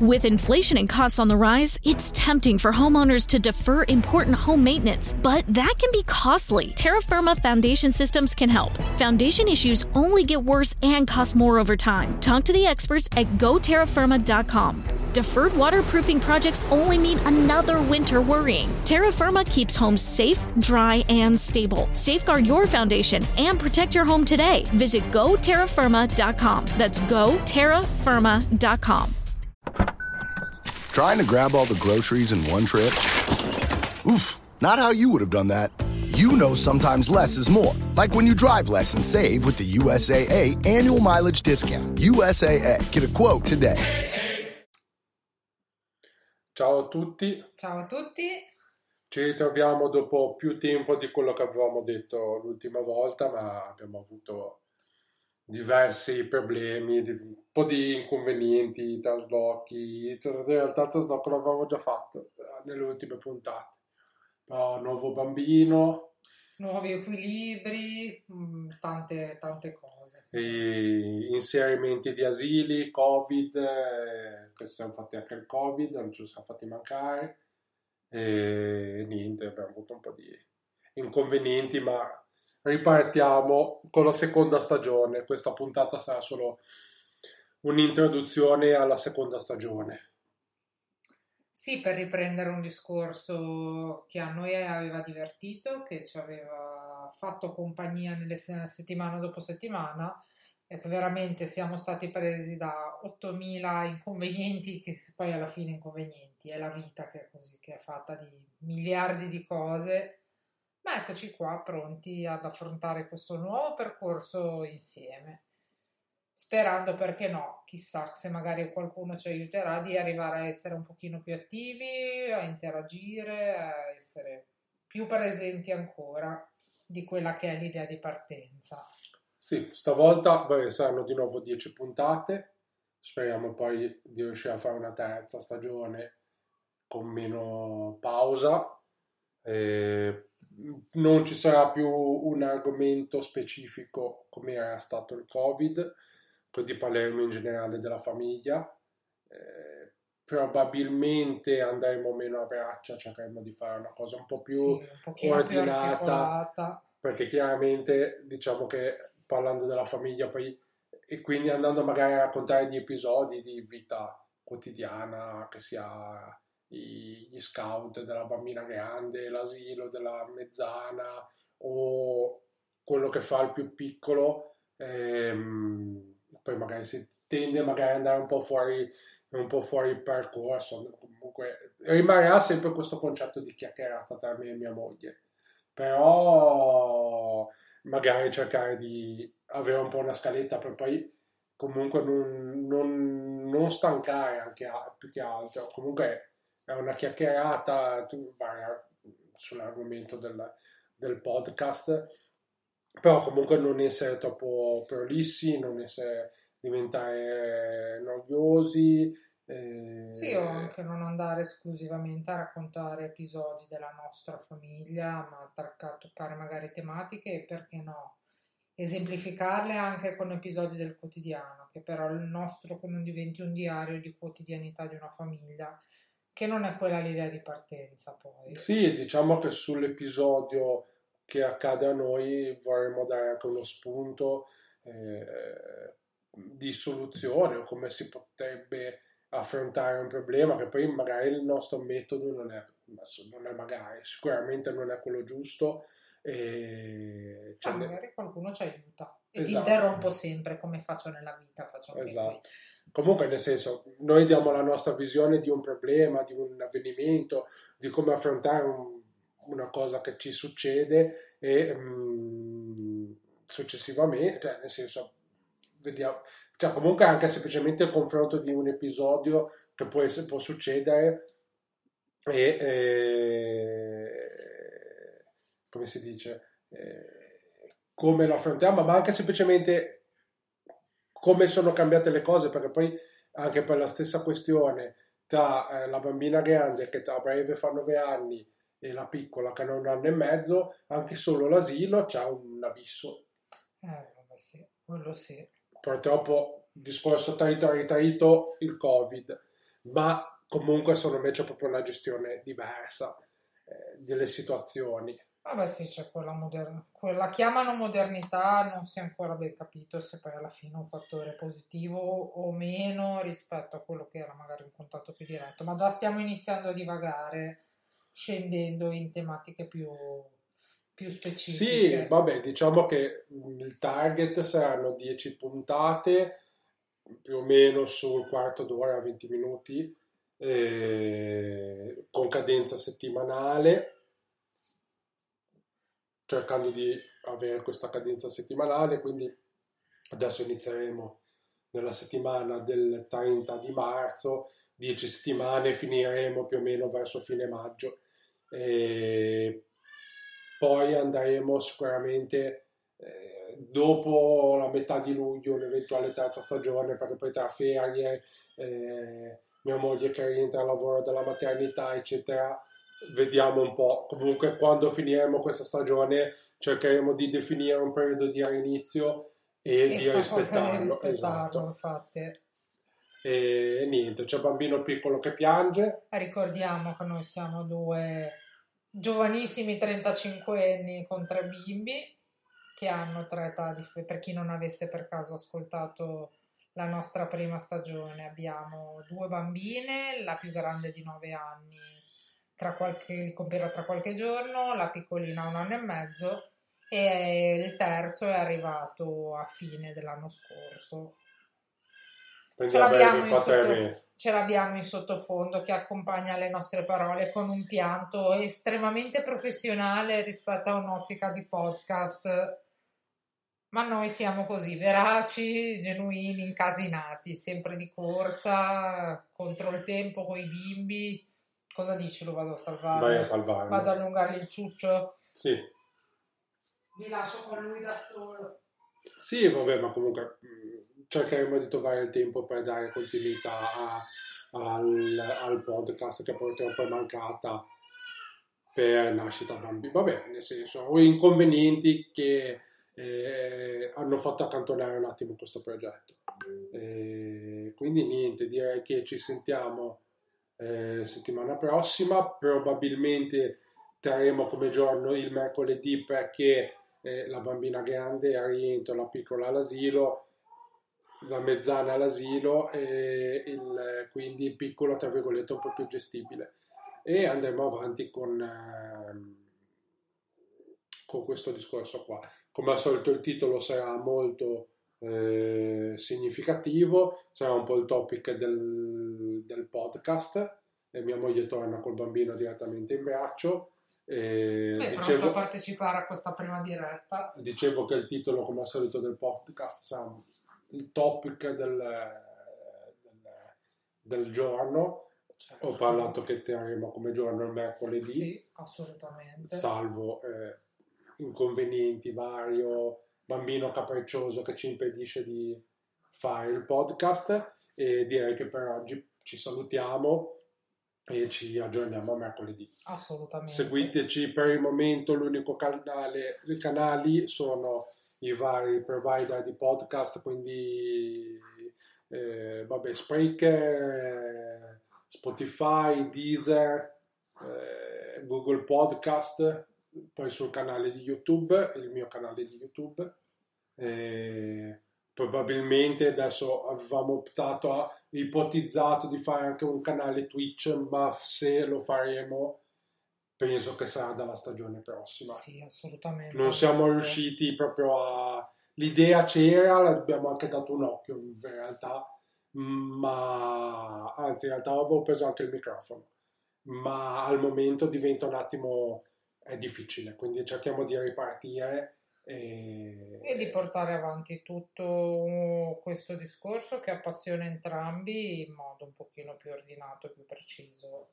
With inflation and costs on the rise, it's tempting for homeowners to defer important home maintenance, but that can be costly. Terra Firma Foundation Systems can help. Foundation issues only get worse and cost more over time. Talk to the experts at goterrafirma.com. Deferred waterproofing projects only mean another winter worrying. Terra Firma keeps homes safe, dry, and stable. Safeguard your foundation and protect your home today. Visit goterrafirma.com. That's goterrafirma.com. Trying to grab all the groceries in one trip? Oof, not how you would have done that. You know sometimes less is more. Like when you drive less and save with the USAA annual mileage discount. USAA, get a quote today. Ciao a tutti, Ciao a tutti, ci ritroviamo dopo più tempo di quello che avevamo detto l'ultima volta, ma abbiamo avuto diversi problemi, un po' di inconvenienti, traslochi, in realtà il trasloco l'avevamo già fatto eh, nelle ultime puntate, però nuovo bambino. Nuovi equilibri, mm, tante, tante cose. e inserimenti di asili, Covid, eh, che siamo fatti anche il Covid, non ci siamo fatti mancare. E niente, abbiamo avuto un po' di inconvenienti, ma ripartiamo con la seconda stagione. Questa puntata sarà solo un'introduzione alla seconda stagione. Sì, per riprendere un discorso che a noi aveva divertito, che ci aveva fatto compagnia nelle se- settimana dopo settimana, e che veramente siamo stati presi da 8000 inconvenienti, che poi alla fine inconvenienti, è la vita che è così, che è fatta di miliardi di cose, ma eccoci qua pronti ad affrontare questo nuovo percorso insieme. Sperando, perché no, chissà se magari qualcuno ci aiuterà di arrivare a essere un pochino più attivi, a interagire, a essere più presenti ancora di quella che è l'idea di partenza. Sì, stavolta beh, saranno di nuovo 10 puntate. Speriamo poi di riuscire a fare una terza stagione con meno pausa. Eh, non ci sarà più un argomento specifico come era stato il Covid, quindi parleremo in generale della famiglia. Eh, probabilmente andremo meno a braccia, cercheremo di fare una cosa un po' più Sì, più ordinata. articolata. perché chiaramente diciamo che parlando della famiglia poi e quindi andando magari a raccontare di episodi di vita quotidiana che sia gli scout della bambina grande, l'asilo della mezzana o quello che fa il più piccolo ehm, poi magari si tende magari ad andare un po' fuori un po' fuori il percorso comunque rimarrà sempre questo concetto di chiacchierata tra me e mia moglie però magari cercare di avere un po' una scaletta per poi comunque non, non- non stancare anche a- più che altro. Comunque è una chiacchierata tu- varia sull'argomento del, del podcast, però comunque non essere troppo prolissi, non essere diventare noiosi. eh, Sì, o anche non andare esclusivamente a raccontare episodi della nostra famiglia, ma tocca- toccare magari tematiche e perché no, esemplificarle anche con episodi del quotidiano, che però il nostro non diventi un diario di quotidianità di una famiglia, che non è quella l'idea di partenza poi. Sì, diciamo che sull'episodio che accade a noi vorremmo dare anche uno spunto eh, di soluzione o come si potrebbe affrontare un problema che poi magari il nostro metodo non è, non è magari, sicuramente non è quello giusto e Ah, magari qualcuno ci aiuta e ti Esatto. interrompo sempre come faccio nella vita, faccio anche qui. Comunque, nel senso, noi diamo la nostra visione di un problema, di un avvenimento, di come affrontare un- una cosa che ci succede e mm, successivamente, cioè, nel senso, vediamo, cioè, comunque anche semplicemente il confronto di un episodio che può, essere- può succedere e eh, come si dice, eh, come lo affrontiamo, ma anche semplicemente come sono cambiate le cose, perché poi anche per la stessa questione tra eh, la bambina grande che a breve fa 9 anni e la piccola che ha un anno e mezzo, anche solo l'asilo c'ha un abisso. Eh, sì, quello sì. Purtroppo, discorso trito ritrito, il Covid. ma comunque me c'è proprio una gestione diversa eh, delle situazioni. Vabbè sì, c'è quella moderna, quella chiamano modernità, non si è ancora ben capito se poi alla fine è un fattore positivo o meno rispetto a quello che era magari un contatto più diretto, ma già stiamo iniziando a divagare scendendo in tematiche più, più specifiche. Sì, vabbè, diciamo che il target saranno 10 puntate, più o meno sul quarto d'ora, 20 minuti, eh, con cadenza settimanale cercando di avere questa cadenza settimanale, quindi adesso inizieremo nella settimana del 30 di marzo, 10 settimane, finiremo più o meno verso fine maggio. E poi andremo sicuramente eh, dopo la metà di luglio, un'eventuale terza stagione, perché poi tra ferie, eh, mia moglie che rientra al lavoro della maternità, eccetera, vediamo un po'. Comunque, quando finiremo questa stagione, cercheremo di definire un periodo di inizio e, e di rispettarlo. rispettarlo esatto. infatti. E niente, c'è un bambino piccolo che piange. Ricordiamo che noi siamo due giovanissimi 35 anni con tre bimbi che hanno tre età differenti. Per chi non avesse per caso ascoltato la nostra prima stagione, abbiamo due bambine, la più grande di 9 anni tra qualche, compierà tra qualche giorno, la piccolina un anno e mezzo e il terzo è arrivato a fine dell'anno scorso. Ce l'abbiamo, sottof- ce l'abbiamo, in sottofondo che accompagna le nostre parole con un pianto estremamente professionale rispetto a un'ottica di podcast. Ma noi siamo così, veraci, genuini, incasinati, sempre di corsa, contro il tempo, con i bimbi Cosa dici? Lo vado a salvare? Vai a salvare. Vado a allungargli il ciuccio? Sì. Mi lascio con lui da solo. Sì, vabbè, ma comunque mm, cercheremo di trovare il tempo per dare continuità a, al, al, podcast che purtroppo è mancata per nascita bambini. Vabbè, nel senso, o inconvenienti che eh, hanno fatto accantonare un attimo questo progetto. Eh, quindi niente, direi che ci sentiamo eh, settimana prossima. Probabilmente terremo come giorno il mercoledì perché eh, la bambina grande è la piccola all'asilo, la mezzana all'asilo e il, quindi il piccolo tra virgolette un po' più gestibile. E andremo avanti con, eh, con questo discorso qua. Come al solito il titolo sarà molto eh, significativo, sarà un po' il topic del, del podcast. E mia moglie torna col bambino direttamente in braccio. E Beh, dicevo, a partecipare a questa prima diretta. Dicevo che il titolo, come al solito, del podcast sarà il topic del, del, del giorno. Certo. Ho parlato che terremo come giorno il mercoledì. Sì, assolutamente. Salvo eh, inconvenienti vario bambino capriccioso che ci impedisce di fare il podcast e direi che per oggi ci salutiamo e ci aggiorniamo a mercoledì. Assolutamente. Seguiteci per il momento, l'unico canale, i canali sono i vari provider di podcast, quindi eh, vabbè, Spreaker, Spotify, Deezer, eh, Google Podcast, poi sul canale di YouTube, il mio canale di YouTube. E probabilmente adesso avevamo optato, a, ipotizzato di fare anche un canale Twitch, ma se lo faremo penso che sarà dalla stagione prossima. Sì, assolutamente. Non siamo riusciti proprio a... L'idea c'era, l'abbiamo anche dato un occhio in realtà, ma anzi in realtà avevo preso anche il microfono, ma al momento diventa un attimo è difficile, quindi cerchiamo di ripartire. E... e di portare avanti tutto questo discorso che appassiona entrambi in modo un pochino più ordinato e più preciso.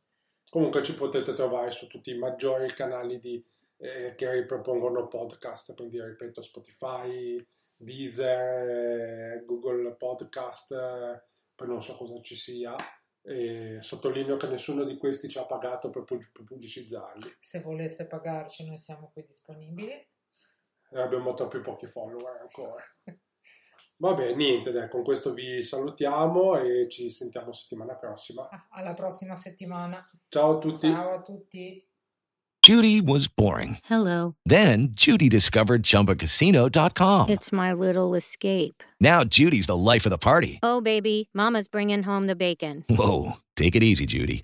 Comunque ci potete trovare su tutti i maggiori canali di, eh, che ripropongono podcast, quindi ripeto Spotify, Deezer, Google Podcast, eh, poi non so cosa ci sia, e sottolineo che nessuno di questi ci ha pagato per, pubblicizzarli. Se volesse pagarci, noi siamo qui disponibili. Abbiamo troppi pochi follower ancora. Vabbè, niente, dai, con questo vi salutiamo e ci sentiamo settimana prossima. Alla prossima settimana. Ciao a tutti. Ciao a tutti. Judy was boring. Hello. Then Judy discovered ChumbaCasino.com. It's my little escape. Now Judy's the life of the party. Oh, baby, Mama's bringing home the bacon. Whoa, take it easy, Judy.